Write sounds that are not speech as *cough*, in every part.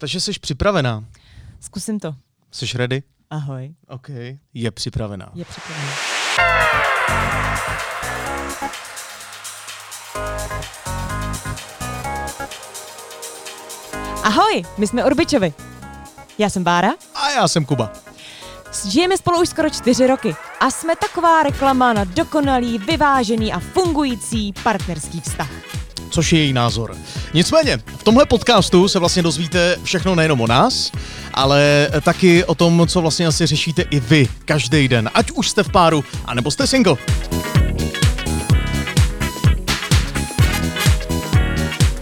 Takže jsi připravená. Zkusím to. Jsi ready? Ahoj. OK. Je připravená. Je připravená. Ahoj, my jsme Urbičovi. Já jsem Bára. A já jsem Kuba. Žijeme spolu už skoro čtyři roky a jsme taková reklama na dokonalý, vyvážený a fungující partnerský vztah. Což je její názor. Nicméně, v tomhle podcastu se vlastně dozvíte všechno nejenom o nás, ale taky o tom, co vlastně asi řešíte i vy každý den, ať už jste v páru, anebo jste single.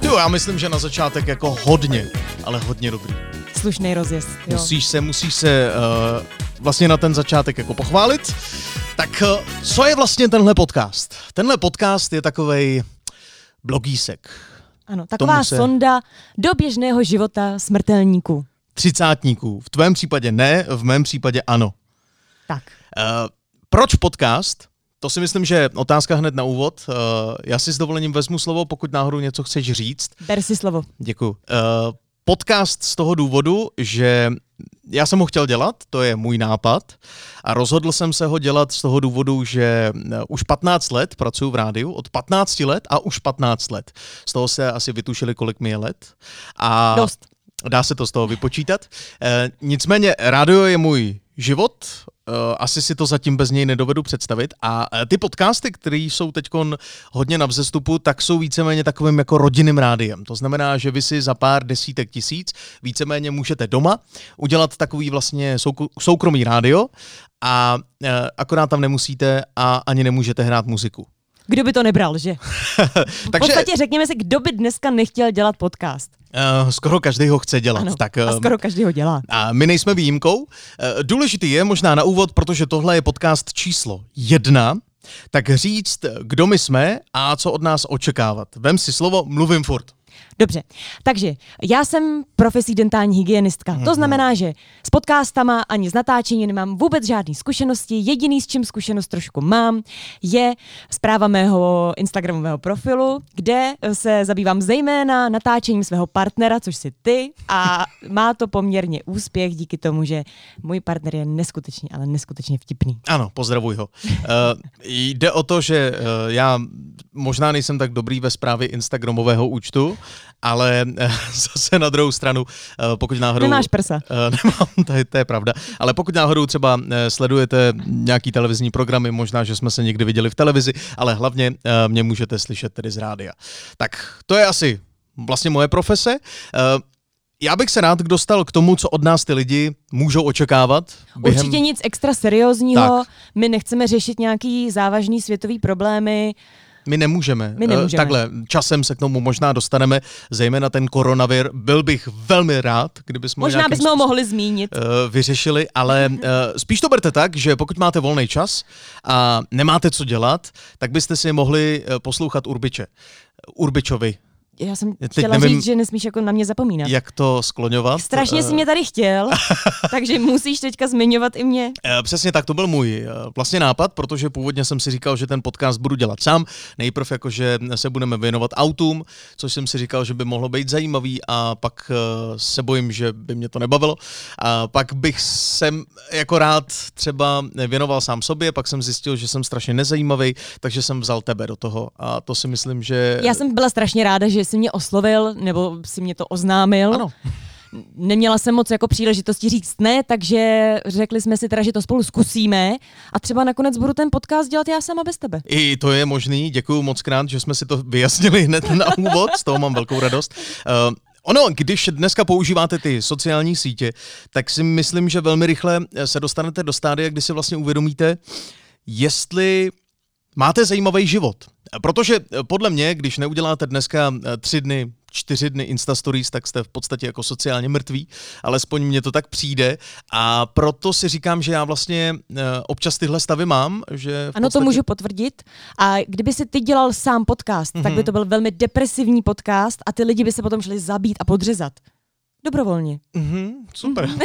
Jo, já myslím, že na začátek jako hodně, ale hodně dobrý. Slušný rozjezd. Jo. Musíš se, musíš se uh, vlastně na ten začátek jako pochválit. Tak uh, co je vlastně tenhle podcast? Tenhle podcast je takovej blogísek. Ano, taková se- sonda do běžného života smrtelníků. Třicátníků. V tvém případě ne, v mém případě ano. Tak. Uh, proč podcast? To si myslím, že je otázka hned na úvod. Uh, já si s dovolením vezmu slovo, pokud náhodou něco chceš říct. Ber si slovo. Děkuji. Uh, podcast z toho důvodu, že já jsem ho chtěl dělat, to je můj nápad, a rozhodl jsem se ho dělat z toho důvodu, že eh, už 15 let pracuji v rádiu, od 15 let a už 15 let. Z toho se asi vytušili, kolik mi je let. A Dost. Dá se to z toho vypočítat. E, nicméně rádio je můj život, e, asi si to zatím bez něj nedovedu představit a e, ty podcasty, které jsou teď hodně na vzestupu, tak jsou víceméně takovým jako rodinným rádiem. To znamená, že vy si za pár desítek tisíc víceméně můžete doma udělat takový vlastně souk- soukromý rádio a e, akorát tam nemusíte a ani nemůžete hrát muziku. Kdo by to nebral, že? *laughs* V Takže podstatě řekněme si, kdo by dneska nechtěl dělat podcast. e, skoro každý ho chce dělat. Ano, tak, a e, skoro každý ho dělá. A my nejsme výjimkou. Eh, Důležitý je možná na úvod, protože tohle je podcast číslo jedna, tak říct, kdo my jsme a co od nás očekávat. Vem si slovo, mluvím furt. Dobře, takže já jsem profesí dentální hygienistka. Mhm. To znamená, že s podcastama ani s natáčením nemám vůbec žádné zkušenosti. Jediný, s čím zkušenost trošku mám, je zpráva mého Instagramového profilu, kde se zabývám zejména natáčením svého partnera, což jsi ty, a má to poměrně úspěch díky tomu, že můj partner je neskutečně, ale neskutečně vtipný. Ano, pozdravuj ho. Uh, jde o to, že uh, já možná nejsem tak dobrý ve zprávě Instagramového účtu, ale uh, *laughs* zase na druhou stranu, uh, pokud náhodou... Nemáš prsa. Uh, *laughs* nemám, to je, to je pravda. Ale pokud náhodou třeba sledujete nějaký televizní programy, možná, že jsme se někdy viděli v televizi, ale hlavně mě můžete slyšet tedy z rádia. Tak to je asi vlastně moje profese. Já bych se rád dostal k tomu, co od nás ty lidi můžou očekávat. Určitě nic extra seriózního, Tak. my nechceme řešit nějaký závažný světový problémy, My nemůžeme. My Eh, nemůžeme. Takhle, časem se k tomu možná dostaneme, zejména ten koronavir. Byl bych velmi rád, kdyby jsme Možná bychom ho mohli zmínit. vyřešili, ale uh, spíš to berte tak, že pokud máte volný čas a nemáte co dělat, tak byste si mohli eh, poslouchat Urbiče. Urbičovi. Já jsem teď chtěla nevím, říct, že nesmíš jako na mě zapomínat. Jak to skloňovat? Strašně jsi mě tady chtěl, *laughs* takže musíš teďka zmiňovat i mě. Eh, Přesně tak, to byl můj eh, vlastně nápad, protože původně jsem si říkal, že ten podcast budu dělat sám. Nejprv jakože se budeme věnovat autům, což jsem si říkal, že by mohlo být zajímavý a pak eh, se bojím, že by mě to nebavilo. A pak bych sem jako rád třeba věnoval sám sobě, pak jsem zjistil, že jsem strašně nezajímavý, takže jsem vzal tebe do toho a to si myslím, že... Já jsem byla strašně ráda, že jsi mě oslovil, nebo si mě to oznámil. Ano. Neměla jsem moc jako příležitosti říct ne, takže řekli jsme si teda, že to spolu zkusíme a třeba nakonec budu ten podcast dělat já sama bez tebe. I to je možný, děkuji moc krát, že jsme si to vyjasnili hned na *laughs* úvod, z toho mám velkou radost. Uh, Ono, když dneska používáte ty sociální sítě, tak si myslím, že velmi rychle se dostanete do stádia, kdy si vlastně uvědomíte, jestli máte zajímavý život. Protože eh, podle mě, když neuděláte dneska eh, tři dny, čtyři dny Insta Stories, tak jste v podstatě jako sociálně mrtví, alespoň mně to tak přijde a proto si říkám, že já vlastně eh, občas tyhle stavy mám, že v Ano, podstatě... to můžu potvrdit. A kdyby si ty dělal sám podcast, mm-hmm. tak by to byl velmi depresivní podcast a ty lidi by se potom šli zabít a podřezat. Dobrovolně. Mhm, super. *laughs*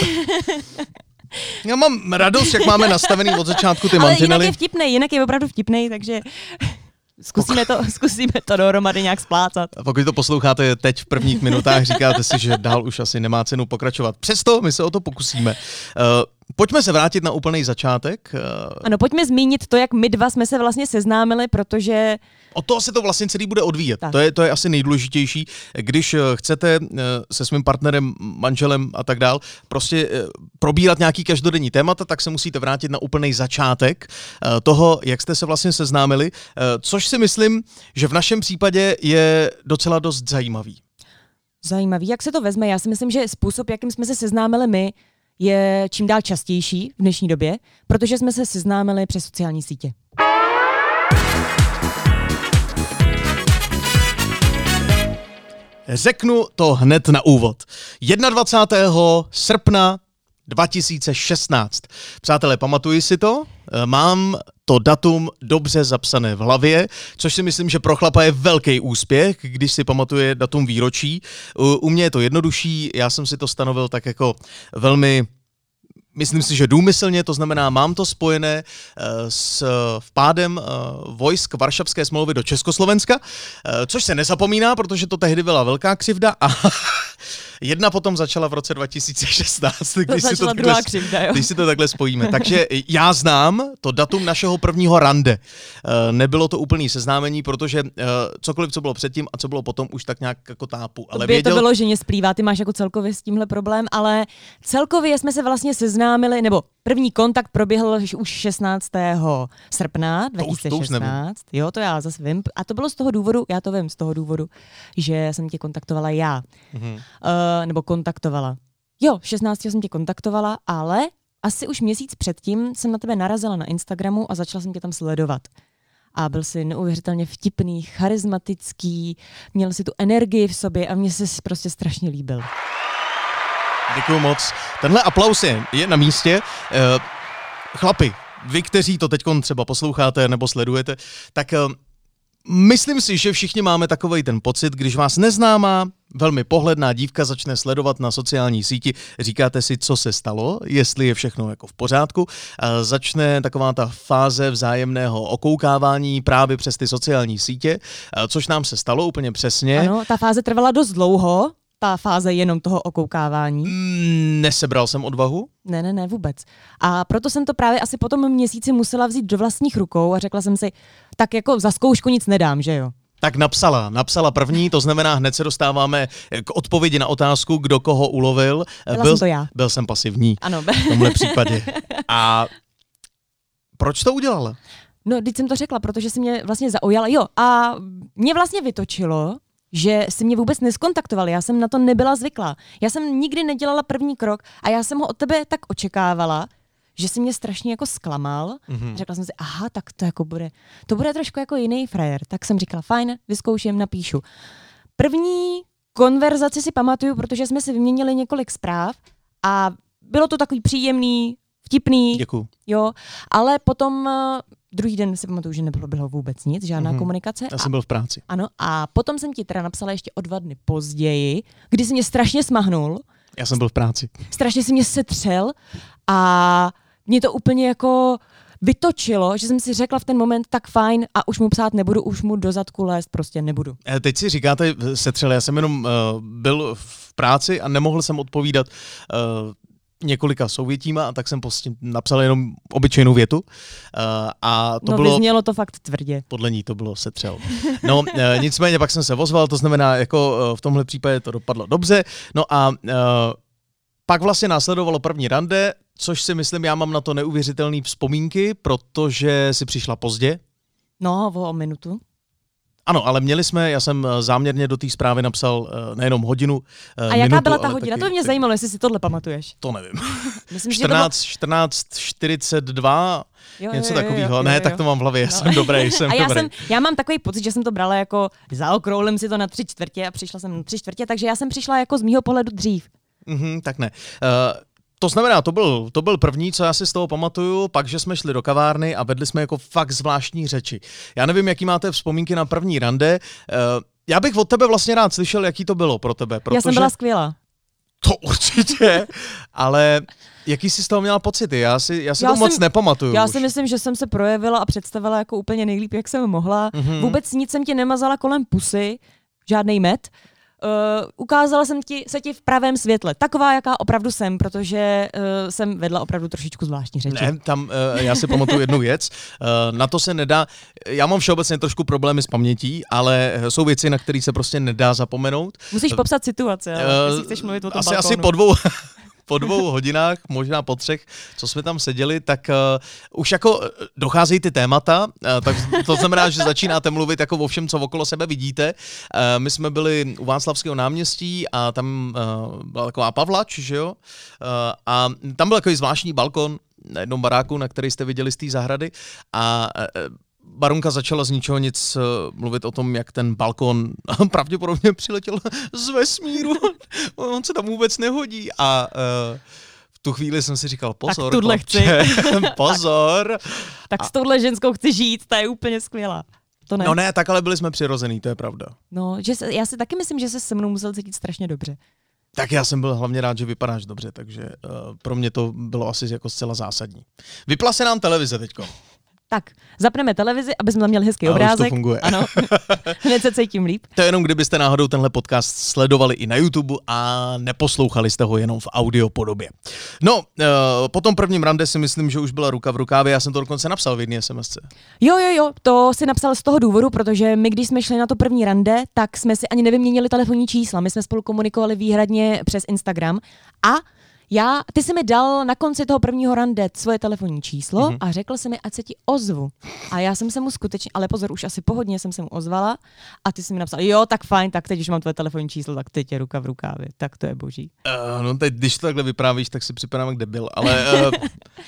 Já mám radost, jak máme nastavený od začátku ty Ale jinak je vtipnej, jinak je opravdu vtipnej, takže Zkusíme to, *laughs* zkusíme to dohromady nějak splácat. A pokud to posloucháte teď v prvních minutách, říkáte si, že dál už asi nemá cenu pokračovat. Přesto my se o to pokusíme. Pojďme se vrátit na úplný začátek. Uh, ano, pojďme zmínit to, jak my dva jsme se vlastně seznámili, protože O toho se to vlastně celý bude odvíjet. To je, to je asi nejdůležitější. Když eh, chcete se svým partnerem, manželem a tak dál prostě probírat nějaký každodenní témata, tak se musíte vrátit na úplný začátek toho, jak jste se vlastně seznámili, což si myslím, že v našem případě je docela dost zajímavý. Zajímavý. Jak se to vezme? Já si myslím, že způsob, jakým jsme se seznámili my, je čím dál častější v dnešní době, protože jsme se seznámili přes sociální sítě. Řeknu to hned na úvod. 21. srpna 2016. Přátelé, pamatuji si to? Mám to datum dobře zapsané v hlavě, což si myslím, že pro chlapa je velký úspěch, když si pamatuje datum výročí. U mě je to jednodušší, já jsem si to stanovil tak jako velmi myslím si, že důmyslně, to znamená, mám to spojené uh, s vpádem uh, vojsk Varšavské smlouvy do Československa, uh, což se nezapomíná, protože to tehdy byla velká křivda a *laughs* Jedna potom začala v roce 2016, když, si to, takhle, křivda, jo. když si to takhle spojíme. Takže já znám to datum našeho prvního rande. Eh, nebylo to úplný seznámení, protože eh, cokoliv, co bylo předtím a co bylo potom, už tak nějak jako tápu. Ale věděl... to bylo, že mě splývá, ty máš jako celkově s tímhle problém, ale celkově jsme se vlastně seznámili, nebo První kontakt proběhl už 16. srpna 2016. To už, to jo, to já zase vím. A to bylo z toho důvodu, já to vím z toho důvodu, že jsem tě kontaktovala já. Mm-hmm. Uh, nebo kontaktovala. Jo, 16. jsem tě kontaktovala, ale asi už měsíc předtím jsem na tebe narazila na Instagramu a začala jsem tě tam sledovat. A byl jsi neuvěřitelně vtipný, charismatický, měl si tu energii v sobě a mně se prostě strašně líbil. Děkuji moc. Tenhle aplaus je, je na místě. Uh, chlapi, vy, kteří to teď třeba posloucháte nebo sledujete, tak uh, myslím si, že všichni máme takový ten pocit, když vás neznámá, velmi pohledná dívka začne sledovat na sociální síti, říkáte si, co se stalo, jestli je všechno jako v pořádku, a začne taková ta fáze vzájemného okoukávání právě přes ty sociální sítě, což nám se stalo úplně přesně. Ano, ta fáze trvala dost dlouho, ta fáze jenom toho okoukávání? Mm, nesebral jsem odvahu? Ne, ne, ne, vůbec. A proto jsem to právě asi po tom měsíci musela vzít do vlastních rukou a řekla jsem si, tak jako za zkoušku nic nedám, že jo? Tak napsala, napsala první, to znamená, hned se dostáváme k odpovědi na otázku, kdo koho ulovil. Byla byl, jsem to já. Byl jsem pasivní ano. v tomhle případě. A proč to udělala? No, teď jsem to řekla, protože si mě vlastně zaujala. Jo, a mě vlastně vytočilo, že si mě vůbec neskontaktovali. Já jsem na to nebyla zvyklá. Já jsem nikdy nedělala první krok a já jsem ho od tebe tak očekávala, že si mě strašně jako zklamal. Mm-hmm. Řekla jsem si, aha, tak to jako bude, to bude trošku jako jiný frajer. Tak jsem říkala, fajn, vyzkouším, napíšu. První konverzaci si pamatuju, protože jsme si vyměnili několik zpráv a bylo to takový příjemný, vtipný. Děkuju. Jo, ale potom Druhý den si pamatuju, že nebylo bylo vůbec nic, žádná mm-hmm. komunikace. Já jsem byl v práci. Ano, a potom jsem ti teda napsala ještě o dva dny později, kdy jsi mě strašně smahnul. Já jsem byl v práci. Strašně si mě setřel a mě to úplně jako vytočilo, že jsem si řekla v ten moment, tak fajn a už mu psát nebudu, už mu do zadku lézt prostě nebudu. Eh, teď si říkáte setřel, já jsem jenom uh, byl v práci a nemohl jsem odpovídat uh, několika souvětíma a tak jsem prostě napsal jenom obyčejnou větu. Uh, a to no, bylo, vyznělo to fakt tvrdě. Podle ní to bylo setřel. No, uh, *laughs* nicméně pak jsem se ozval, to znamená, jako uh, v tomhle případě to dopadlo dobře. No a uh, pak vlastně následovalo první rande, což si myslím, já mám na to neuvěřitelné vzpomínky, protože si přišla pozdě. No, o minutu. Ano, ale měli jsme, já jsem eh, záměrně do té zprávy napsal uh, nejenom hodinu. Uh, A jaká minutu, byla ta hodina? Taky, to mě zajímalo, jestli si tohle pamatuješ. To nevím. *laughs* Myslím, 14, že to bylo... 14, 42, jo, něco takového. Ne, tak to mám v hlavě, no. jsem dobrý, jsem a já dobrý. Jsem, já mám takový pocit, že jsem to brala jako, zaokroulím si to na tři čtvrtě a přišla jsem na tři čtvrtě, takže já jsem přišla jako z mýho pohledu dřív. Mm-hmm, tak ne. Uh, to znamená, to byl, to byl první, co já si z toho pamatuju, pak, že jsme šli do kavárny a vedli jsme jako fakt zvláštní řeči. Já nevím, jaký máte vzpomínky na první rande. Uh, já bych od tebe vlastně rád slyšel, jaký to bylo pro tebe. Protože... Já jsem byla skvělá. To určitě, ale jaký jsi z toho měla pocity? Já si, já si já to jsem, moc nepamatuju. Já už. si myslím, že jsem se projevila a představila jako úplně nejlíp, jak jsem mohla. Mm-hmm. Vůbec nic jsem ti nemazala kolem pusy, žádný med. Uh, ukázala jsem ti, se ti v pravém světle, taková, jaká opravdu jsem, protože uh, jsem vedla opravdu trošičku zvláštní řeči. Ne, tam uh, já si pamatuju jednu věc, uh, na to se nedá, já mám všeobecně trošku problémy s pamětí, ale jsou věci, na které se prostě nedá zapomenout. Musíš popsat situaci, ale uh, chceš mluvit o tom Asi, balkónu. asi po dvou, *laughs* po dvou hodinách, možná po třech, co jsme tam seděli, tak uh, už jako docházejí ty témata, uh, tak to znamená, že začínáte mluvit jako o všem, co okolo sebe vidíte. Uh, my jsme byli u Václavského náměstí a tam uh, byla taková Pavlač, že jo? Uh, a tam byl takový zvláštní balkon na jednom baráku, na který jste viděli z té zahrady a Baronka začala z ničeho nic mluvit o tom, jak ten balkon *laughs* pravděpodobně přiletěl z vesmíru. *laughs* On se tam vůbec nehodí. A uh, v tu chvíli jsem si říkal, *laughs* pozor, tak tuhle chci. pozor. tak s touhle ženskou chci žít, ta je úplně skvělá. To ne. No ne, tak ale byli jsme přirozený, to je pravda. No, že se, já si taky myslím, že se se mnou musel cítit strašně dobře. Tak já jsem byl hlavně rád, že vypadáš dobře, takže uh, pro mě to bylo asi jako zcela zásadní. Vypla se nám televize teďko. Tak, zapneme televizi, aby jsme tam měli hezký a obrázek. Už to funguje. Ano, *laughs* hned se cítím líp. To je jenom, kdybyste náhodou tenhle podcast sledovali i na YouTube a neposlouchali jste ho jenom v audio podobě. No, uh, po tom prvním rande si myslím, že už byla ruka v rukávě, já jsem to dokonce napsal v jedné SMS. Jo, jo, jo, to si napsal z toho důvodu, protože my, když jsme šli na to první rande, tak jsme si ani nevyměnili telefonní čísla. My jsme spolu komunikovali výhradně přes Instagram a já, ty jsi mi dal na konci toho prvního rande svoje telefonní číslo mm-hmm. a řekl jsi mi, ať se ti ozvu. A já jsem se mu skutečně, ale pozor, už asi pohodně jsem se mu ozvala a ty jsi mi napsal, jo, tak fajn, tak teď už mám tvoje telefonní číslo, tak teď je ruka v rukávě. Tak to je boží. Uh, no teď, když to takhle vyprávíš, tak si připadám, kde byl, ale, uh,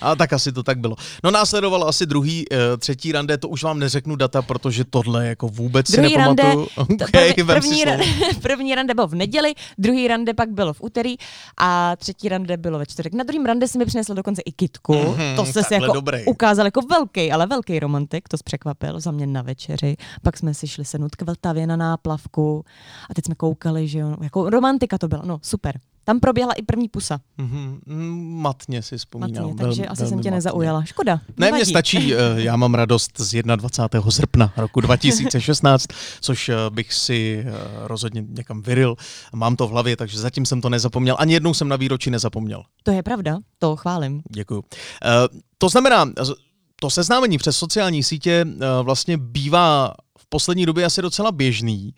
ale tak asi to tak bylo. No následovalo asi druhý, uh, třetí rande, to už vám neřeknu data, protože tohle jako vůbec druhý si nepamatuju. Rande, okay, prv, první, rande, první rande bylo v neděli, druhý rande pak bylo v úterý a třetí rande rande bylo ve čtvrtek. Na druhém rande si mi přinesl dokonce i kitku. Mm-hmm, to se si jako dobrý. ukázal jako velký, ale velký romantik, to překvapil za mě na večeři. Pak jsme si šli sednout k Vltavě na náplavku a teď jsme koukali, že jo, jako romantika to byla, no super. Tam proběhla i první pusa. Mm-hmm, matně si vzpomínám. Matně, takže vel, asi jsem tě matně. nezaujala. Škoda. Ne, mně stačí, eh, já mám radost z 21. srpna roku 2016, což eh, bych si eh, rozhodně někam vyril. Mám to v hlavě, takže zatím jsem to nezapomněl. Ani jednou jsem na výročí nezapomněl. To je pravda, to chválím. Děkuju. To znamená, to seznámení přes sociální sítě vlastně bývá v poslední době asi docela běžný.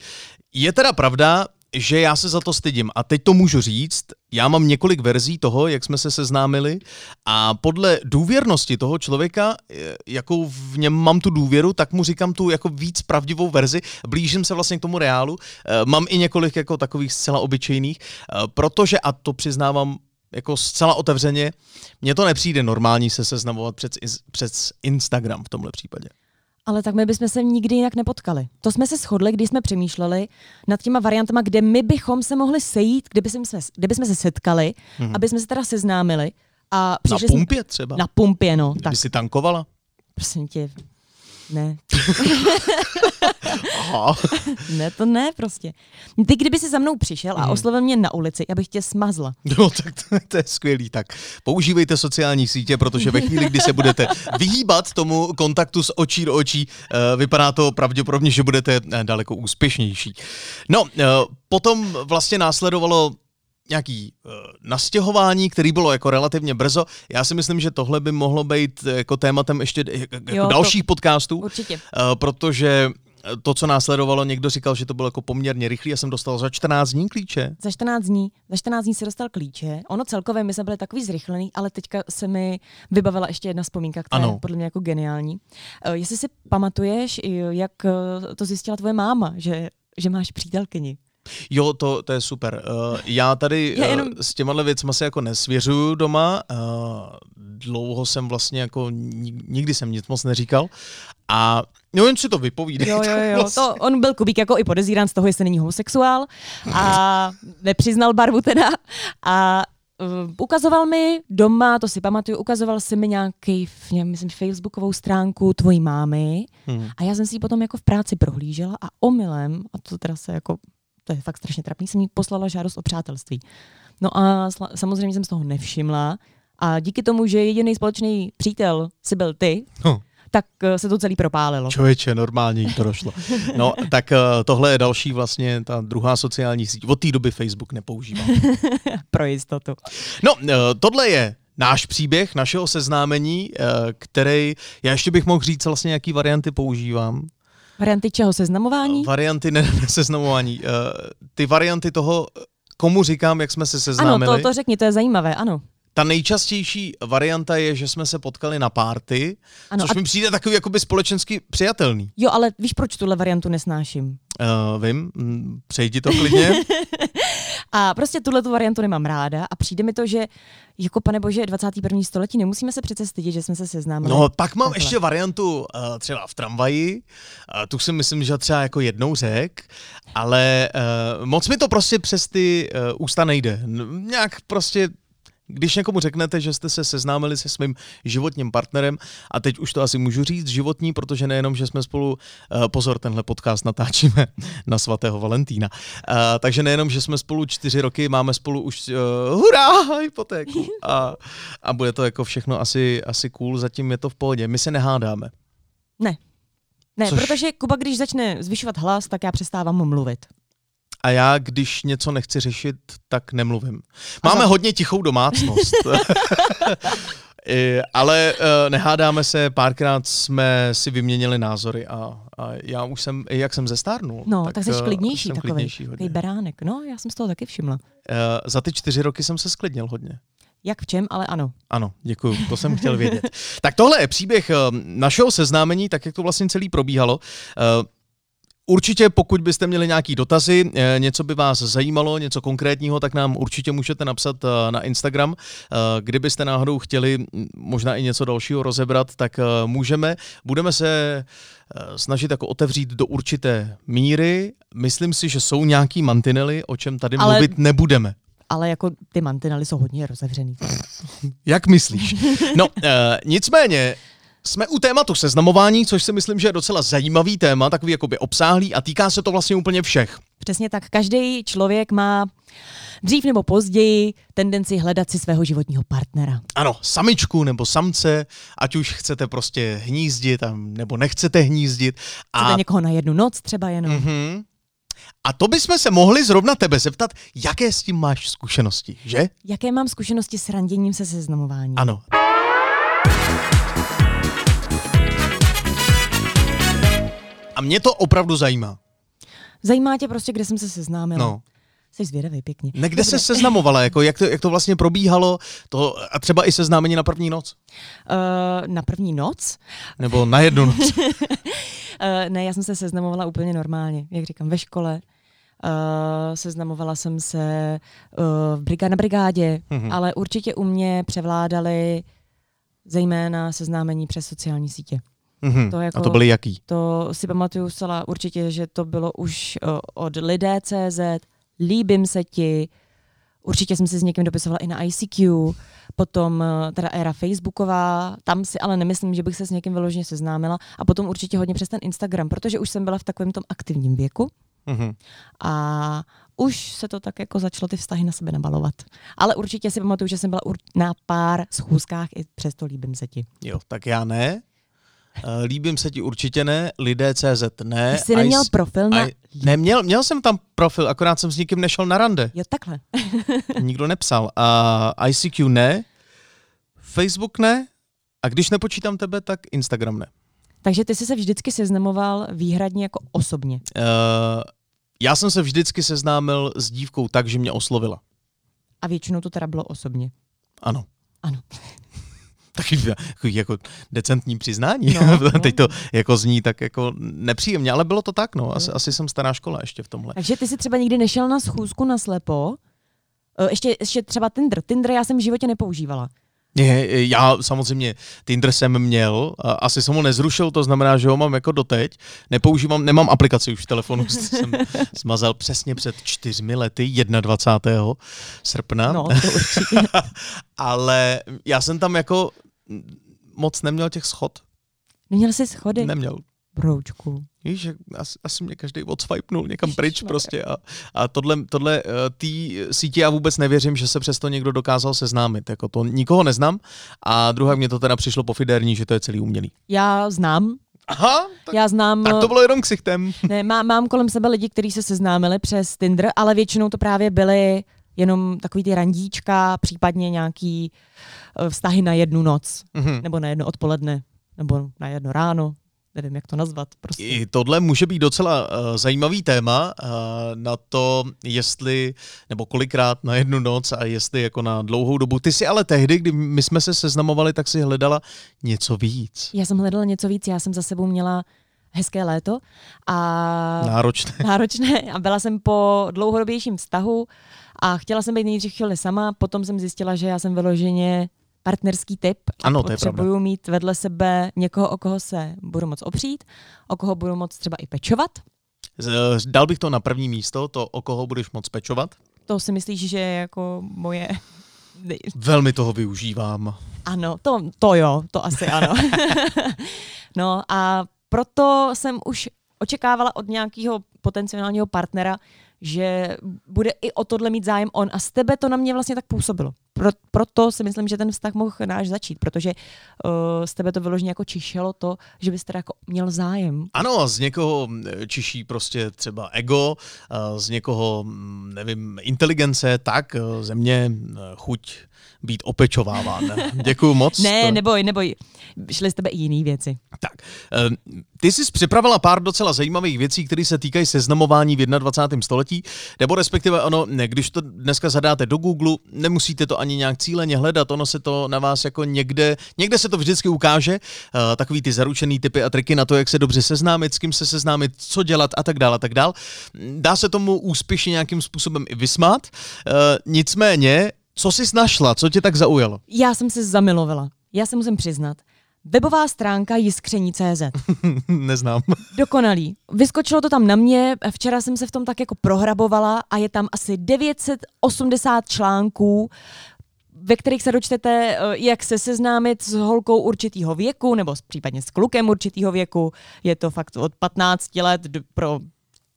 Je teda pravda, že já se za to stydím. A teď to můžu říct, já mám několik verzí toho, jak jsme se seznámili a podle důvěrnosti toho člověka, eh, jakou v něm mám tu důvěru, tak mu říkám tu jako víc pravdivou verzi, blížím se vlastně k tomu reálu. Eh, mám i několik jako takových zcela obyčejných, eh, protože, a to přiznávám jako zcela otevřeně, mně to nepřijde normální se seznamovat přes, přes Instagram v tomhle případě. Ale tak my bychom se nikdy jinak nepotkali. To jsme se shodli, když jsme přemýšleli nad těma variantama, kde my bychom se mohli sejít, kde bychom se, kde bychom se setkali, mm-hmm. aby jsme se teda seznámili. A na pumpě třeba? Na pumpě, no. Kdyby tak. si tankovala? Prosím tě, ne. Aha. ne, to ne prostě. Ty kdyby si za mnou přišel a mhm. oslovil mě na ulici, já bych tě smazla. No tak to, to je skvělý. Tak používejte sociální sítě, protože ve chvíli, kdy se budete vyhýbat tomu kontaktu z očí do očí, uh, vypadá to pravděpodobně, že budete uh, daleko úspěšnější. No, uh, potom vlastně následovalo nějaký uh, nastěhování, který bylo jako relativně brzo. Já si myslím, že tohle by mohlo být jako tématem ještě jako jo, dalších to, podcastů. Určitě. Uh, protože to, co následovalo, někdo říkal, že to bylo jako poměrně rychlý. Já jsem dostal za 14 dní klíče. Za 14 dní. Za 14 dní se dostal klíče. Ono celkově my jsme byli takový zrychlený, ale teďka se mi vybavila ještě jedna vzpomínka, která ano. je podle mě jako geniální. Jestli si pamatuješ, jak to zjistila tvoje máma, že, že máš přítelkyni. Jo, to, to je super. Uh, já tady já jenom... uh, s těma věcmi se jako nesvěřuju doma. Uh, dlouho jsem vlastně jako, nikdy jsem nic moc neříkal. A No jen si to vypovídej. Jo, jo, jo. Vlastně. To, on byl Kubík jako i podezírán z toho, jestli není homosexuál a nepřiznal barvu teda. A uh, ukazoval mi doma, to si pamatuju, ukazoval si mi nějaký, myslím, facebookovou stránku tvojí mámy hmm. a já jsem si ji potom jako v práci prohlížela a omylem, a to teda se jako to je fakt strašně trapný, jsem jí poslala žádost o přátelství. No a sla- samozřejmě jsem z toho nevšimla a díky tomu, že jediný společný přítel si byl ty, No. tak eh, se to celý propálilo. Člověče, normálně jí to došlo. No, *laughs* tak eh, tohle je další vlastně ta druhá sociální síť. Od té doby Facebook nepoužívám. *laughs* Pro jistotu. No, eh, tohle je náš příběh, našeho seznámení, který, já ještě bych mohl říct vlastně, jaký varianty používám. Varianty čeho? Seznamování? Varianty ne, ne seznamování. Eh, Ty varianty toho, komu říkám, jak jsme se Ano, seznámili. to, to řekni, to je zajímavé, ano. Ta nejčastější varianta je, že jsme se potkali na párty, Ano, což a- mi přijde takový jakoby společensky přijatelný. Jo, ale víš, proč tuhle variantu nesnáším? Uh, vím, mm, přejdi to klidně. *laughs* A prostě tuhle tu variantu nemám ráda a přijde mi to, že jako pane bože, 21. století nemusíme se přece stydět, že jsme se seznámili. No, pak mám Takhle. ještě variantu uh, třeba v tramvaji, uh, tu si myslím, že třeba jako jednou řek, ale uh, moc mi to prostě přes ty uh, ústa nejde. N- nějak prostě když někomu řeknete, že jste se seznámili se svým životním partnerem, a teď už to asi můžu říct životní, protože nejenom, že jsme spolu, eh, pozor, tenhle podcast natáčíme *laughs* na svatého Valentína, Eh, takže nejenom, že jsme spolu čtyři roky, máme spolu už, uh, hurá, hypotéku a, a bude to jako všechno asi, asi cool, zatím je to v pohodě. My se nehádáme. Ne. Ne, Což- protože Kuba, když začne zvyšovat hlas, tak já přestávám mluvit. A já, když něco nechci řešit, tak nemluvím. Máme za- hodně tichou domácnost. *laughs* *laughs* I- Ale eh, nehádáme se, párkrát jsme si vyměnili názory a, a já už jsem, jak jsem zestárnul. No, tak, tak jsi eh, klidnější jsem takový. klidnější Takový beránek. No, já jsem z toho taky všimla. Eh, za ty čtyři roky jsem se sklidnil hodně. Jak v čem, ale ano. Ano, děkuji, to jsem chtěl vědět. *laughs* tak tohle je příběh eh, našeho seznámení, tak jak to vlastně celý probíhalo. Eh, Určitě, pokud byste měli nějaký dotazy, eh, něco by vás zajímalo, něco konkrétního, tak nám určitě můžete napsat eh, na Instagram. Eh, Kdybyste náhodou chtěli možná i něco dalšího rozebrat, tak můžeme. Budeme se snažit jako otevřít do určité míry. Myslím si, že jsou nějaký mantinely, o čem tady Ale- mluvit nebudeme. Ale jako ty mantinely jsou hodně rozevřený. *laughs* Jak myslíš? No, e, nicméně, jsme u tématu seznamování, což si myslím, že je docela zajímavý téma, takový jakoby obsáhlý a týká se to vlastně úplně všech. Přesně tak. Každý člověk má dřív nebo později tendenci hledat si svého životního partnera. Ano, samičku nebo samce, ať už chcete prostě hnízdit a, nebo nechcete hnízdit. Chcete A, někoho na jednu noc třeba jenom. Mhm. a to bychom se mohli zrovna tebe zeptat, jaké s tím máš zkušenosti, že? Jaké mám zkušenosti s randěním se seznamováním? Ano. A mě to opravdu zajímá. Zajímá tě prostě, kde jsem se seznámila? No. Jsi zvědavý pěkně. Nekde se Dobře. seznamovala, jako jak to, jak to vlastně probíhalo, to, a třeba i seznámení na první noc? Uh, na první noc? Nebo na jednu noc? Uh, *laughs* ne, já jsem se seznamovala úplně normálně, jak říkám, ve škole. Uh, seznamovala jsem se uh, v briga- na brigádě, Mhm. ale určitě u mě převládaly zejména seznámení přes sociální sítě. Mhm. To jako- A to byly jaký? To si pamatuju zcela určitě, že to bylo už uh, od lidé.cz, líbím se ti, určitě jsem se s někým dopisovala i na ICQ, potom uh, teda éra Facebooková, tam si ale nemyslím, že bych se s někým vyloženě seznámila a potom určitě hodně přes ten Instagram, protože už jsem byla v takovém tom aktivním věku Mhm. a už se to tak jako začalo ty vztahy na sebe nabalovat. Ale určitě si pamatuju, že jsem byla na pár schůzkách i přesto líbím se ti. Jo, tak já ne. Eh, Líbím se ti určitě ne, lidé CZ ne. Ty jsi neměl Ice- profil na... I- ne, měl, měl jsem tam profil, akorát jsem s nikým nešel na rande. Jo, takhle. *laughs* Nikdo nepsal. A ICQ ne, Facebook ne, a když nepočítám tebe, tak Instagram ne. Takže ty jsi se vždycky seznamoval výhradně jako osobně. Uh, já jsem se vždycky seznámil s dívkou tak, že mě oslovila. A většinou to teda bylo osobně. Ano. Ano. Taky takový jako decentní přiznání. No, *laughs* no. Teď to jako zní tak jako nepříjemně, ale bylo to tak, no. Asi, asi jsem stará škola ještě v tomhle. Takže ty jsi třeba nikdy nešel na schůzku na slepo. Eh, Ještě, ještě třeba Tinder. Tinder já jsem v životě nepoužívala. Já samozřejmě Tinder jsem měl, asi jsem ho nezrušil, to znamená, že ho mám jako doteď. Nepoužívám, nemám aplikaci už v telefonu, *laughs* jsem smazal přesně před čtyřmi lety, 21. srpna. No, to určitě. *laughs* Ale já jsem tam jako moc neměl těch schod. Neměl jsi schody. Neměl. Broučku. Víš, že asi, asi mě každý odswipenul někam pryč Ježišmarja. prostě a, a tohle, tohle uh, tý sítě já vůbec nevěřím, že se přesto někdo dokázal seznámit, jako to nikoho neznám a druhá mě to teda přišlo pofiderní, že to je celý umělý. Já znám, Aha, tak, já znám, tak to bylo jenom ksichtem. ne, má, mám kolem sebe lidi, kteří se seznámili přes Tinder, ale většinou to právě byly jenom takový ty randíčka, případně nějaký eh, vztahy na jednu noc, Mhm. nebo na jedno odpoledne, nebo na jedno ráno, nevím, jak to nazvat. Prostě. I tohle může být docela uh, zajímavý téma uh, na to, jestli, nebo kolikrát na jednu noc a jestli jako na dlouhou dobu. Ty si ale tehdy, kdy my jsme se seznamovali, tak si hledala něco víc. Já jsem hledala něco víc, já jsem za sebou měla hezké léto a Náročné. náročné a byla jsem po dlouhodobějším vztahu a chtěla jsem být nejdřív chvíli sama, potom jsem zjistila, že já jsem vyloženě partnerský typ a Ano, to je potřebuju mít vedle sebe někoho, o koho se budu moc opřít, o koho budu moc třeba i pečovat. Z- Dal bych to na první místo, to, o koho budeš moc pečovat. To si myslíš, že je jako moje... Velmi toho využívám. Ano, to, to jo, to asi *laughs* ano. no a proto jsem už očekávala od nějakého potenciálního partnera, že bude i o tohle mít zájem on a z tebe to na mě vlastně tak působilo. Pro, proto si myslím, že ten vztah mohl náš začít, protože uh, z tebe to vyloženě jako čišelo to, že bys teda jako měl zájem. Ano, z někoho eh, čiší prostě třeba ego, eh, z někoho, mm, nevím, inteligence, tak, ze mě chuť být opečováván. *laughs* Děkuju moc. Ne, neboj, neboj, šly z tebe i jiné věci. Tak, ty jsi připravila pár docela zajímavých věcí, které se týkají seznamování v 21. století, nebo respektive ono, když to dneska zadáte do Google, nemusíte to ani nějak cíleně hledat, ono se to na vás jako někde, někde se to vždycky ukáže, eh, takový ty zaručený typy a triky na to, jak se dobře seznámit, s kým se seznámit, co dělat a tak dále a tak dále. Dá se tomu úspěšně nějakým způsobem i vysmát, eh, nicméně, co jsi našla, co tě tak zaujalo? Já jsem se zamilovala. Já se musím přiznat. Webová stránka jiskření.cz. *laughs* Neznám. Dokonalý. Vyskočilo to tam na mě, včera jsem se v tom tak jako prohrabovala a je tam asi 980 článků, ve kterých se dočtete, eh, jak se seznámit s holkou určitého věku, nebo případně s klukem určitého věku. Je to fakt od 15 let pro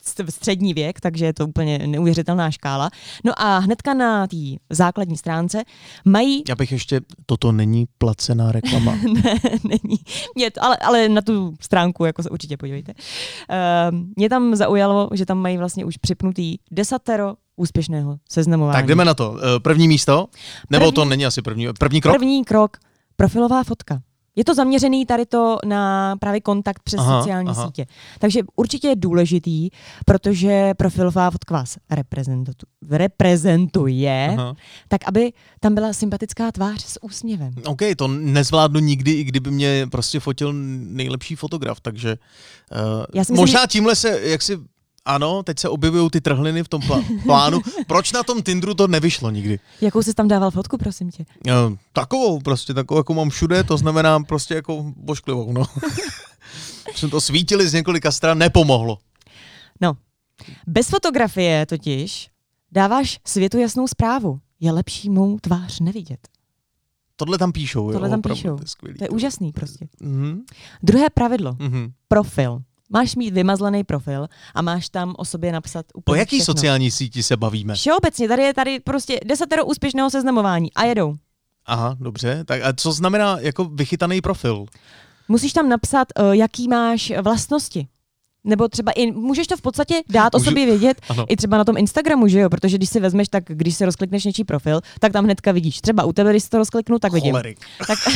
st- střední věk, takže je to úplně neuvěřitelná škála. No a hnedka na té základní stránce mají Já bych ještě, toto není placená reklama. *laughs* ne, není. Mě to, ale, ale na tu stránku jako se určitě podívejte. Uh, mě tam zaujalo, že tam mají vlastně už připnutý desatero úspěšného seznamování. Tak jdeme na to. Eh, První místo? Nebo První- to není asi první. První krok? První krok, profilová fotka. Je to zaměřený tady to na právě kontakt přes Aha, sociální aha. sítě. Takže určitě je důležitý, protože profilová fotka vás reprezentu- reprezentuje, Aha. tak aby tam byla sympatická tvář s úsměvem. OK, to nezvládnu nikdy, i kdyby mě prostě fotil nejlepší fotograf, takže uh, Já si myslím, možná tímhle se, jak si, ano, teď se objevují ty trhliny v tom plá- *laughs* plánu. Proč na tom Tinderu to nevyšlo nikdy? Jakou jsi tam dával fotku, prosím tě? Uh, takovou prostě, takovou, jako mám všude, to znamená prostě jako bošklivou, no. *laughs* Jsme to svítili z několika stran, nepomohlo. No, bez fotografie totiž dáváš světu jasnou zprávu. Je lepší mou tvář nevidět. Tohle tam píšou, Tohle jo, tam píšou. To je, skvělý, To je úžasný prostě. Mhm, Druhé pravidlo. mhm. Profil. Máš mít vymazlený profil a máš tam o sobě napsat O úplně jaký všechno. sociální síti se bavíme? Všeobecně, tady je tady prostě desatero úspěšného seznamování a jedou. Aha, dobře. Tak a co znamená jako vychytaný profil? Musíš tam napsat, uh, jaký máš vlastnosti. Nebo třeba i, můžeš to v podstatě dát o Můžu- sobě vědět *laughs* Ano. i třeba na tom Instagramu, že jo? Protože když si vezmeš, tak když si rozklikneš něčí profil, tak tam hnedka vidíš. Třeba u tebe, když si to rozkliknu, tak vidím. Cholerik. Tak, *laughs*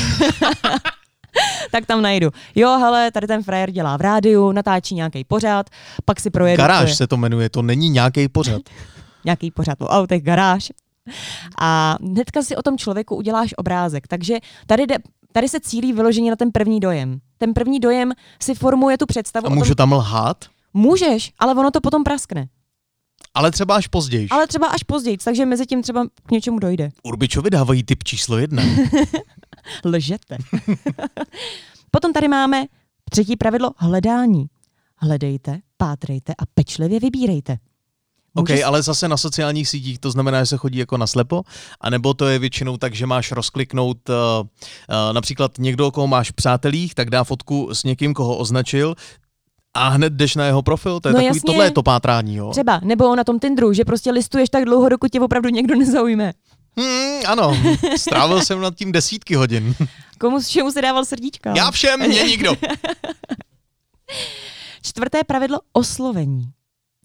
*laughs* *laughs* tak tam najdu. Jo, hele, tady ten frajer dělá v rádiu, natáčí nějaký pořád, pak si projedu Garáž je se to jmenuje, to není *laughs* nějaký pořad. nějaký pořád o autech, garáž. A hnedka si o tom člověku uděláš obrázek. Takže tady, jde, tady se cílí vyloženě na ten první dojem. Ten první dojem si formuje tu představu. A o tom, můžu tam lhát? Můžeš, ale ono to potom praskne. Ale třeba až později. Ale třeba až později, takže mezi tím třeba k něčemu dojde. Urbičovi dávají typ číslo jedna. *laughs* Lžete. *laughs* potom tady máme třetí pravidlo hledání. Hledejte, pátrejte a pečlivě vybírejte. OK, Může- ale zase na sociálních sítích to znamená, že se chodí jako na slepo, anebo to je většinou tak, že máš rozkliknout uh, uh, například někdo, koho máš v přátelích, tak dá fotku s někým, koho označil, A hned jdeš na jeho profil, to je No takový, jasně. tohle je to pátrání, jo? Třeba, nebo na tom Tinderu, že prostě listuješ tak dlouho, dokud tě opravdu někdo *laughs* nezaujme. Hmm, ano, strávil jsem nad tím desítky hodin. Komu s čemu se dával srdíčka? Já všem, mě nikdo. *laughs* Čtvrté pravidlo oslovení.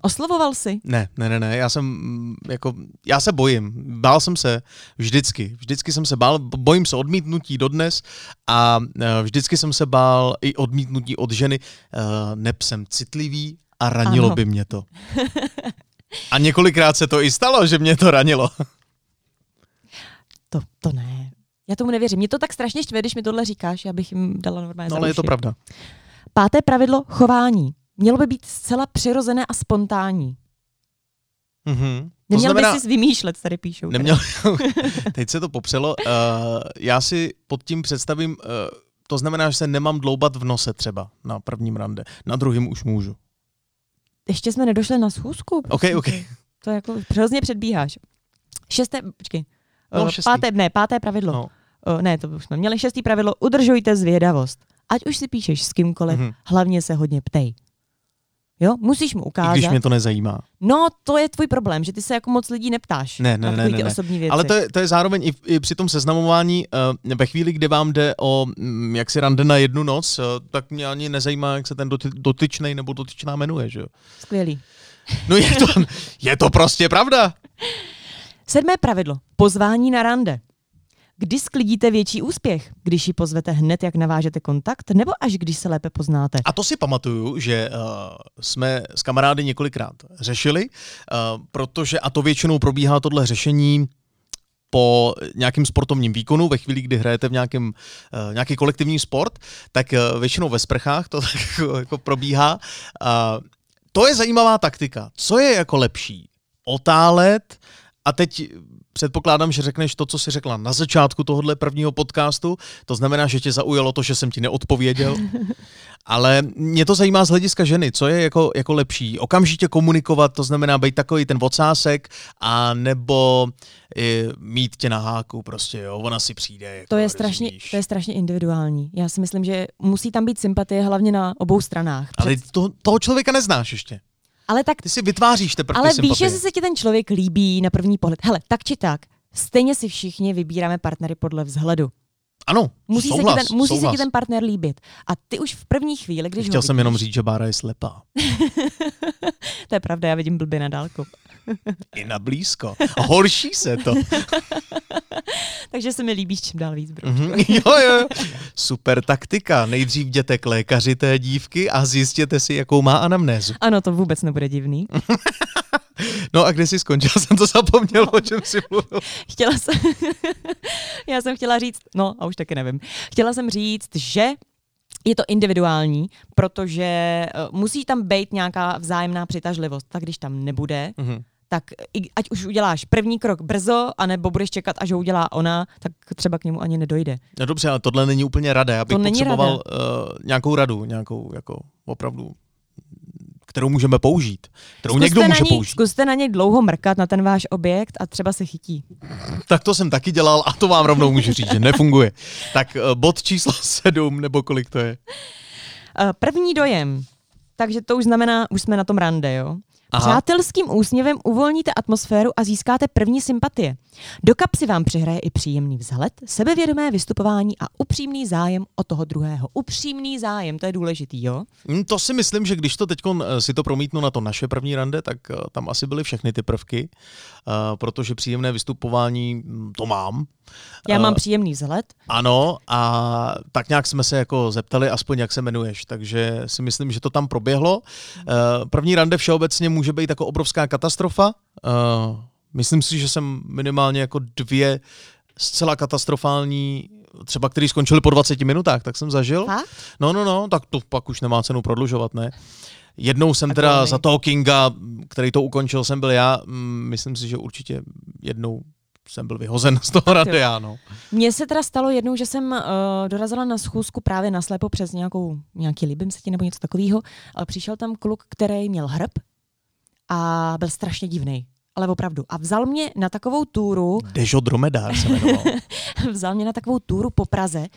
Oslovoval jsi? Ne, ne, ne, ne, já jsem, mm, jako, já se bojím. Bál jsem se vždycky. Vždycky jsem se bál, bojím se odmítnutí dodnes a eh, vždycky jsem se bál i odmítnutí od ženy. Eh, Neb jsem citlivý a ranilo Ano. by mě to. A několikrát se to i stalo, že mě to ranilo. *laughs* To, to ne. Já tomu nevěřím. Mě to tak strašně štve, když mi tohle říkáš, já bych jim dala normálně No ale je to pravda. Páté pravidlo chování. Mělo by být zcela přirozené a spontánní. Mhm. To Neměl znamená, by si vymýšlet, tady píšou. Neměl, *laughs* teď se to popřelo. Uh, já si pod tím představím, uh, to znamená, že se nemám dloubat v nose třeba na prvním rande. Na druhém už můžu. Ještě jsme nedošli na schůzku. OK, prosím OK. tě. To jako hrozně předbíháš. Šesté, počkej. No, šestý. páté, ne, páté pravidlo. No. No. Ne, to už jsme měli. Šestý pravidlo, udržujte zvědavost. Ať už si píšeš s kýmkoliv, Mhm. mm-hmm. hlavně se hodně ptej. Jo, musíš mu I ukázat. když mě to nezajímá. No, to je tvůj problém, že ty se jako moc lidí neptáš. Ne, ne, na ne, ne, ne. osobní věci. Ale to je, to je zároveň i, i při tom seznamování, uh, ve chvíli, kdy vám jde o mm, jak si rande na jednu noc, uh, tak mě ani nezajímá, jak se ten doty, dotyčnej nebo dotyčná jmenuje, že jo? Skvělý. No je to, je to prostě pravda. *laughs* Sedmé pravidlo. Pozvání na rande. Kdy sklidíte větší úspěch? Když ji pozvete hned, jak navážete kontakt, nebo až když se lépe poznáte? A to si pamatuju, že uh, jsme s kamarády několikrát řešili, uh, protože, a to většinou probíhá tohle řešení po nějakém sportovním výkonu, ve chvíli, kdy hrajete v nějakém, uh, nějaký kolektivní sport, tak uh, většinou ve sprchách to *laughs* tak jako, jako probíhá. Uh, to je zajímavá taktika. Co je jako lepší? Otálet a teď předpokládám, že řekneš to, co jsi řekla na začátku tohohle prvního podcastu. To znamená, že tě zaujalo to, že jsem ti neodpověděl. *laughs* Ale mě to zajímá z hlediska ženy, co je jako, jako lepší. Okamžitě komunikovat, to znamená být takový ten vocásek, a nebo i, mít tě na háku prostě, jo, ona si přijde. Jako, To je, strašně, rozumíš. to je strašně individuální. Já si myslím, že musí tam být sympatie hlavně na obou stranách. Ale Před- to, toho člověka neznáš ještě. Ale tak Ty si vytváříš teprve Ale ty víš, sympatie. že se ti ten člověk líbí na první pohled. Hele, tak či tak, stejně si všichni vybíráme partnery podle vzhledu. Ano, Musí, souhlas, se, ti ten, musí se souhlas. ti ten partner líbit. A ty už v první chvíli, když Chtěl ho jsem vidíš, jenom říct, že Bára je slepá. *laughs* To je pravda, já vidím blbě na dálku. I na blízko. A horší se to. *laughs* Takže se mi líbíš čím dál víc. Mhm, *laughs* jo, jo. Super taktika. Nejdřív jděte k lékaři té dívky a zjistěte si, jakou má anamnézu. Ano, to vůbec nebude divný. *laughs* No a kde jsi skončil? *laughs* Jsem to zapomněl, o čem jsi mluvil. Chtěla jsem, *laughs* já jsem chtěla říct, no a už taky nevím, chtěla jsem říct, že je to individuální, protože uh, musí tam být nějaká vzájemná přitažlivost. Tak když tam nebude, Mhm. tak ať už uděláš první krok brzo, anebo budeš čekat, až ho udělá ona, tak třeba k němu ani nedojde. No dobře, ale tohle není úplně rada. Já bych To není potřeboval uh, nějakou radu, nějakou jako opravdu, kterou můžeme použít. Kterou někdo na může něj, použít. zkuste na něj dlouho mrkat, na ten váš objekt a třeba se chytí. Tak to jsem taky dělal a to vám rovnou můžu říct, že nefunguje. Tak uh, bod číslo *laughs* sedm, nebo kolik to je? Uh, první dojem. Takže to už znamená, už jsme na tom rande, jo? Aha. Přátelským úsměvem uvolníte atmosféru a získáte první sympatie. Do kapsy vám přihraje i příjemný vzhled, sebevědomé vystupování a upřímný zájem o toho druhého. Upřímný zájem, to je důležitý, jo? Hm, To si myslím, že když to teď si to promítnu na to naše první rande, tak eh, tam asi byly všechny ty prvky, eh, protože příjemné vystupování hm, to mám. Já Eh, mám příjemný vzhled. Ano, a tak nějak jsme se jako zeptali, aspoň jak se jmenuješ, takže si myslím, že to tam proběhlo. Eh, První rande všeobecně může být jako obrovská katastrofa. Eh, Myslím si, že jsem minimálně jako dvě zcela katastrofální, třeba který skončili po 20 minutách, tak jsem zažil. Fakt? No, no, no, tak to pak už nemá cenu prodlužovat, ne? Jednou jsem teda za toho Kinga, který to ukončil, jsem byl já. Mm, Myslím si, že určitě jednou jsem byl vyhozen z toho *laughs* rady, já, no. Mně se teda stalo jednou, že jsem uh, dorazila na schůzku právě naslepo přes nějakou, nějaký líbím se ti nebo něco takového, ale přišel tam kluk, který měl hrb a byl strašně divný. ale opravdu. A vzal mě na takovou túru, Dežo Dromedár se jmenoval. *laughs* vzal mě na takovou túru po Praze,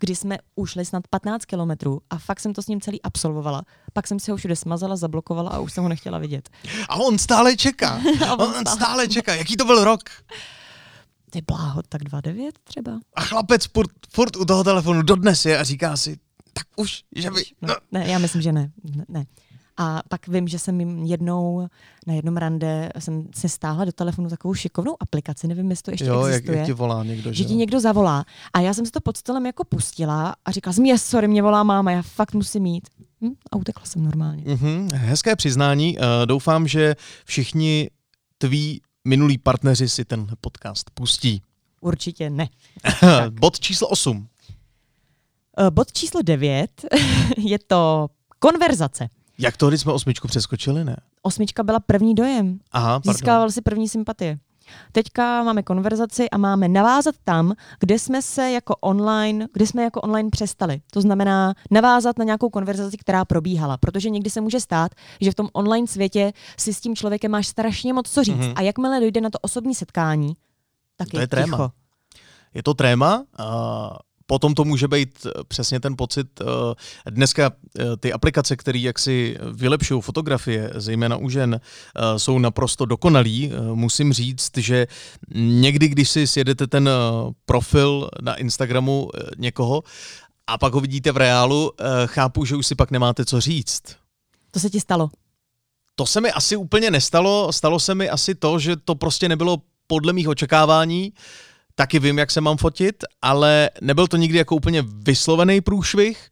kdy jsme ušli snad 15 kilometrů a fakt jsem to s ním celý absolvovala. Pak jsem si ho všude smazala, zablokovala a už jsem ho nechtěla vidět. A on stále čeká. *laughs* A on On stále- stále čeká. Jaký to byl rok? Ty bláho, tak 2,9 třeba. A chlapec furt, furt u toho telefonu dodnes je a říká si, tak už, že by... No, No. ne, já myslím, že ne. Ne, ne. A pak vím, že jsem jim jednou na jednom rande jsem si stáhla do telefonu takovou šikovnou aplikaci, nevím, jestli to ještě Jo, jak, existuje. jak ti volá někdo, že že ti někdo zavolá. A já jsem si to pod stolem jako pustila a říkala jsem, yes, sorry, mě volá máma, já fakt musím jít. Hm? A utekla jsem normálně. Mhm, hezké přiznání. Uh, doufám, že všichni tví minulí partneři si tenhle podcast pustí. Určitě ne. *laughs* Bod číslo 8. Eh, Bod číslo 9 *laughs* je to konverzace. Jak to, když jsme osmičku přeskočili, ne? Osmička byla první dojem. Aha, pardon. Získával si první sympatie. Teďka máme konverzaci a máme navázat tam, kde jsme se jako online, kde jsme jako online přestali. To znamená navázat na nějakou konverzaci, která probíhala, protože někdy se může stát, že v tom online světě si s tím člověkem máš strašně moc co říct Mhm. mm-hmm. a jakmile dojde na to osobní setkání, tak To je, je tréma. ticho. Je to tréma. A potom to může být eh, přesně ten pocit. eh, Dneska eh, ty aplikace, které jaksi vylepšují fotografie, zejména u žen, jsou naprosto dokonalý. Musím říct, že někdy, když si sjedete ten profil na Instagramu někoho a pak ho vidíte v reálu, chápu, že už si pak nemáte co říct. To se ti stalo. To se mi asi úplně nestalo. Stalo se mi asi to, že to prostě nebylo podle mých očekávání. Taky vím, jak se mám fotit, ale nebyl to nikdy jako úplně vyslovený průšvih.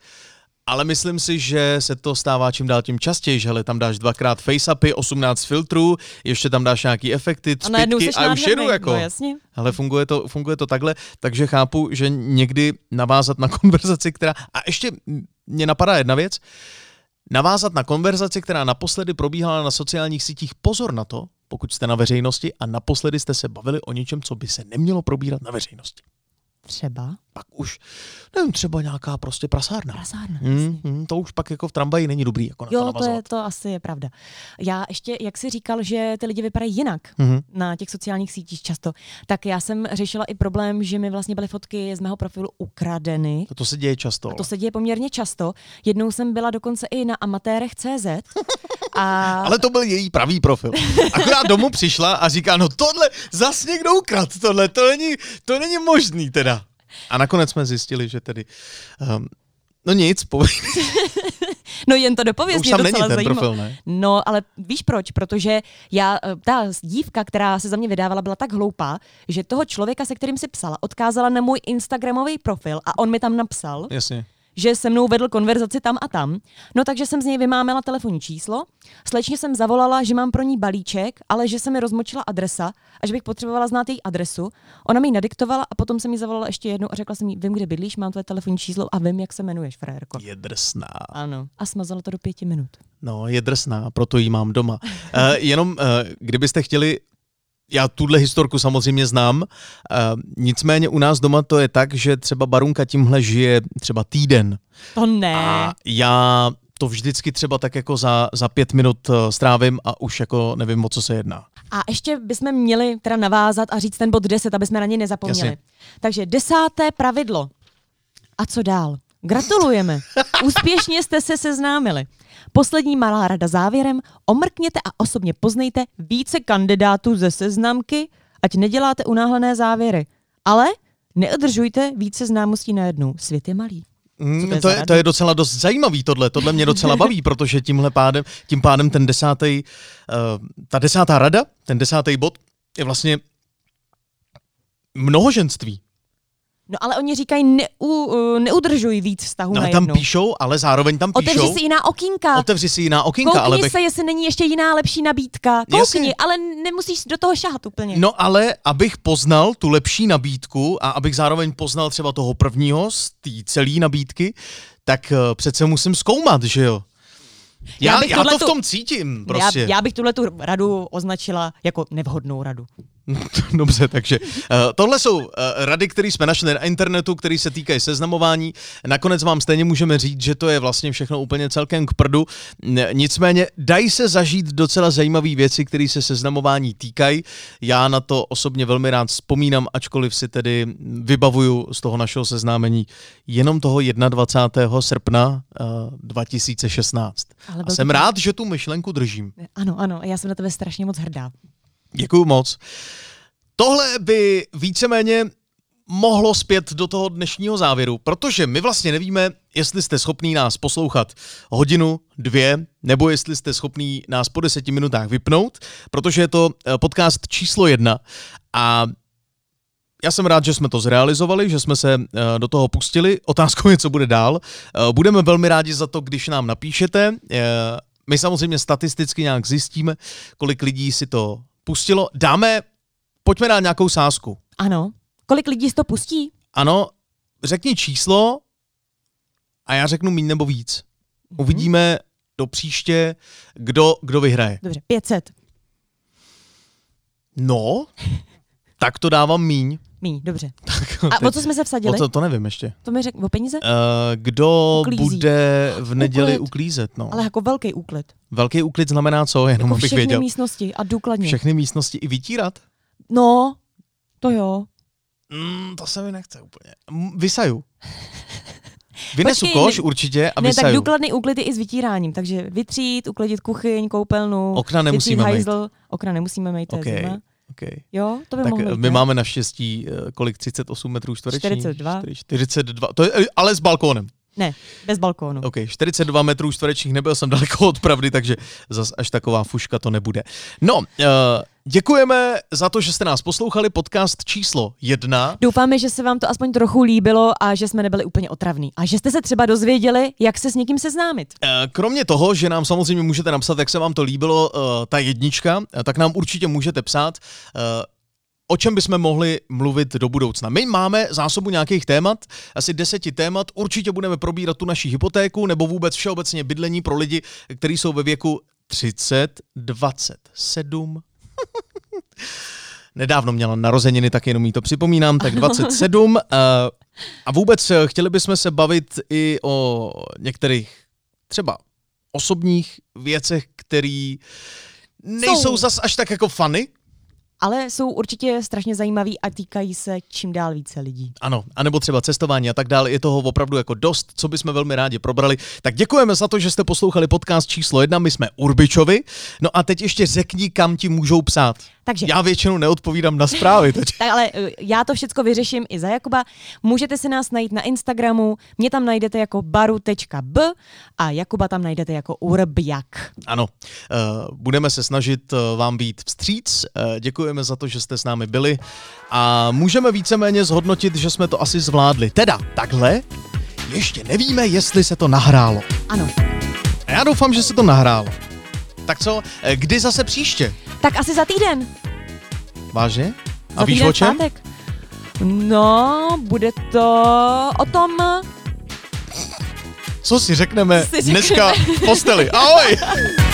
Ale myslím si, že se to stává čím dál tím častěji, že hele, tam dáš dvakrát face-upy, 18 filtrů, ještě tam dáš nějaký efekty, A zpětky jsi a už jedu jako. No jasně. Ale funguje to, funguje to takhle, takže chápu, že někdy navázat na *laughs* konverzaci, která... A ještě mě napadá jedna věc. Navázat na konverzaci, která naposledy probíhala na sociálních sítích. Pozor na to, pokud jste na veřejnosti a naposledy jste se bavili o něčem, co by se nemělo probírat na veřejnosti. Třeba. Pak už, nevím, třeba nějaká prostě prasárna. Prasárna. Hmm, hmm, to už pak jako v tramvaji není dobrý jako na to Jo, to, navazovat. je, to asi je pravda. Já ještě, jak jsi říkal, že ty lidi vypadají jinak Mhm. na těch sociálních sítích často, tak já jsem řešila i problém, že mi vlastně byly fotky z mého profilu ukradeny. To, to se děje často. A to se děje poměrně často. Jednou jsem byla dokonce i na amatérech.cz *laughs* a Ale to byl její pravý profil. Akorát domů přišla a říká, no tohle zas někdo ukrad, tohle, to není, to není možný teda. A nakonec jsme zjistili, že tedy, um, no nic, pověď, *laughs* no jen to dopověz, mě tam není docela ten profil, ne? No, ale víš proč? Protože já, eh, ta dívka, která se za mě vydávala, byla tak hloupá, že toho člověka, se kterým si psala, odkázala na můj Instagramový profil a on mi tam napsal, Jasně. Že se mnou vedl konverzaci tam a tam. No takže jsem z něj vymámela telefonní číslo. Slečně jsem zavolala, že mám pro ní balíček, ale že se mi rozmočila adresa a že bych potřebovala znát její adresu. Ona mi ji nadiktovala a potom jsem mi zavolala ještě jednou a řekla jsem jí, vím, kde bydlíš, mám tvoje telefonní číslo a vím, jak se jmenuješ, frérko. Je drsná. Ano. A smazala to do pěti minut. No, je drsná, proto ji mám doma. Uh, jenom, uh, kdybyste chtěli, já tuhle historku samozřejmě znám, uh, nicméně u nás doma to je tak, že třeba Barunka tímhle žije třeba týden. To ne. A já to vždycky třeba tak jako za, za pět minut eh, strávím a už jako nevím, o co se jedná. A ještě bychom měli teda navázat a říct ten bod 10, aby jsme na něj nezapomněli. Jasně. Takže desáté pravidlo. A co dál? Gratulujeme. *laughs* Úspěšně jste se seznámili. Poslední malá rada závěrem. Omrkněte a osobně poznejte více kandidátů ze seznamky, ať neděláte unáhlené závěry. Ale neodržujte více známostí najednou. Svět je malý. Mm, to je to, je, to je docela dost zajímavý tohle, tohle mě docela baví, *laughs* protože tímhle pádem, tím pádem ten desátý, uh, ta desátá rada, ten desátý bod je vlastně mnohoženství. No ale oni říkají, neu, uh, neudržuj víc vztahu No, ale najednou. tam píšou, ale zároveň tam píšou, Otevři si jiná okýnka. otevři si jiná okýnka, Koukni ale bych, se, jestli není ještě jiná lepší nabídka. Koukni, Jasně. ale nemusíš do toho šahat úplně. No ale abych poznal tu lepší nabídku a abych zároveň poznal třeba toho prvního z té celé nabídky, tak uh, přece musím zkoumat, že jo? Já, Já bych já to v tom cítím prostě. já, já bych tuhle tu radu označila jako nevhodnou radu. *laughs* Dobře, takže uh, tohle jsou uh, rady, které jsme našli na internetu, které se týkají seznamování. Nakonec vám stejně můžeme říct, že to je vlastně všechno úplně celkem k prdu. Nicméně dají se zažít docela zajímavé věci, které se seznamování týkají. Já na to osobně velmi rád vzpomínám, ačkoliv si tedy vybavuju z toho našeho seznámení jenom toho 21. srpna uh, 2016. Ale A jsem to... rád, že tu myšlenku držím. Ano, ano, já jsem na tebe strašně moc hrdá. Děkuju moc. Tohle by víceméně mohlo zpět do toho dnešního závěru, protože my vlastně nevíme, jestli jste schopný nás poslouchat hodinu, dvě, nebo jestli jste schopný nás po deseti minutách vypnout, protože je to eh, podcast číslo jedna a já jsem rád, že jsme to zrealizovali, že jsme se eh, do toho pustili. Otázkou je, co bude dál. Eh, budeme velmi rádi za to, když nám napíšete. My samozřejmě statisticky nějak zjistíme, kolik lidí si to pustilo. Dáme, pojďme dát nějakou sázku. Ano. Kolik lidí to pustí? Ano, řekni číslo a já řeknu míň nebo víc. Mm-hmm. Uvidíme do příště, kdo, kdo vyhraje. Dobře, 500. No, tak to dávám míň. Míň, dobře. *laughs* Tak, a o co jsme se vsadili? O to, to nevím ještě. To mi řekl, o peníze? Uh, kdo Uklízí. bude v neděli Uklid. uklízet, no. Ale jako velký úklid. Velký úklid znamená co? Jenom jako abych všechny místnosti a důkladně. Všechny místnosti i vytírat? No, to jo. Mm, to se mi nechce úplně. Vysaju. *laughs* Vynesu Počkej, koš ne, určitě a vysaju. Ne, tak důkladný úklid je i s vytíráním, takže vytřít, uklidit kuchyň, koupelnu, Okna nemusíme hajzl, mít. Okna nemusíme mít, to okay. zima. Okay. Jo, to by tak mohlo my máme naštěstí eh, kolik 38 metrů čtverečních? 42. 42, to je, ale s balkónem. Ne, bez balkónu. OK, 42 metrů čtverečních, nebyl jsem daleko od pravdy, takže zas až taková fuška to nebude. No, uh, děkujeme za to, že jste nás poslouchali, podcast číslo jedna. Doufáme, že se vám to aspoň trochu líbilo a že jsme nebyli úplně otravní. A že jste se třeba dozvěděli, jak se s někým seznámit. Uh, kromě toho, že nám samozřejmě můžete napsat, jak se vám to líbilo, uh, ta jednička, tak nám určitě můžete psát. O čem bychom mohli mluvit do budoucna. My máme zásobu nějakých témat, asi deseti témat, určitě budeme probírat tu naši hypotéku nebo vůbec všeobecně bydlení pro lidi, kteří jsou ve věku 30, 27. *laughs* Nedávno měla narozeniny, tak jenom jí to připomínám, tak 27. Eh, a vůbec eh, chtěli bychom se bavit i o některých třeba osobních věcech, které nejsou jsou. zas až tak jako fany, ale jsou určitě strašně zajímavý a týkají se čím dál více lidí. Ano, anebo třeba cestování a tak dále. Je toho opravdu jako dost, co bychom velmi rádi probrali. Tak děkujeme za to, že jste poslouchali podcast číslo jedna. My jsme Urbičovi. No a teď ještě řekni, kam ti můžou psát. Takže. Já většinou neodpovídám na zprávy. Teď. *laughs* tak ale eh, já to všechno vyřeším i za Jakuba. Můžete si nás najít na Instagramu, mě tam najdete jako baru.b a Jakuba tam najdete jako urbjak. Ano, uh, budeme se snažit uh, vám být vstříc. Uh, děkujeme za to, že jste s námi byli a můžeme víceméně zhodnotit, že jsme to asi zvládli. Teda takhle, ještě nevíme, jestli se to nahrálo. Ano. A já doufám, že se to nahrálo. Tak co, kdy zase příště? Tak asi za týden. Vážně? A za víš o čem? Pátek. No, bude to o tom... Co si řekneme si dneska řekneme. v posteli? Ahoj! *laughs*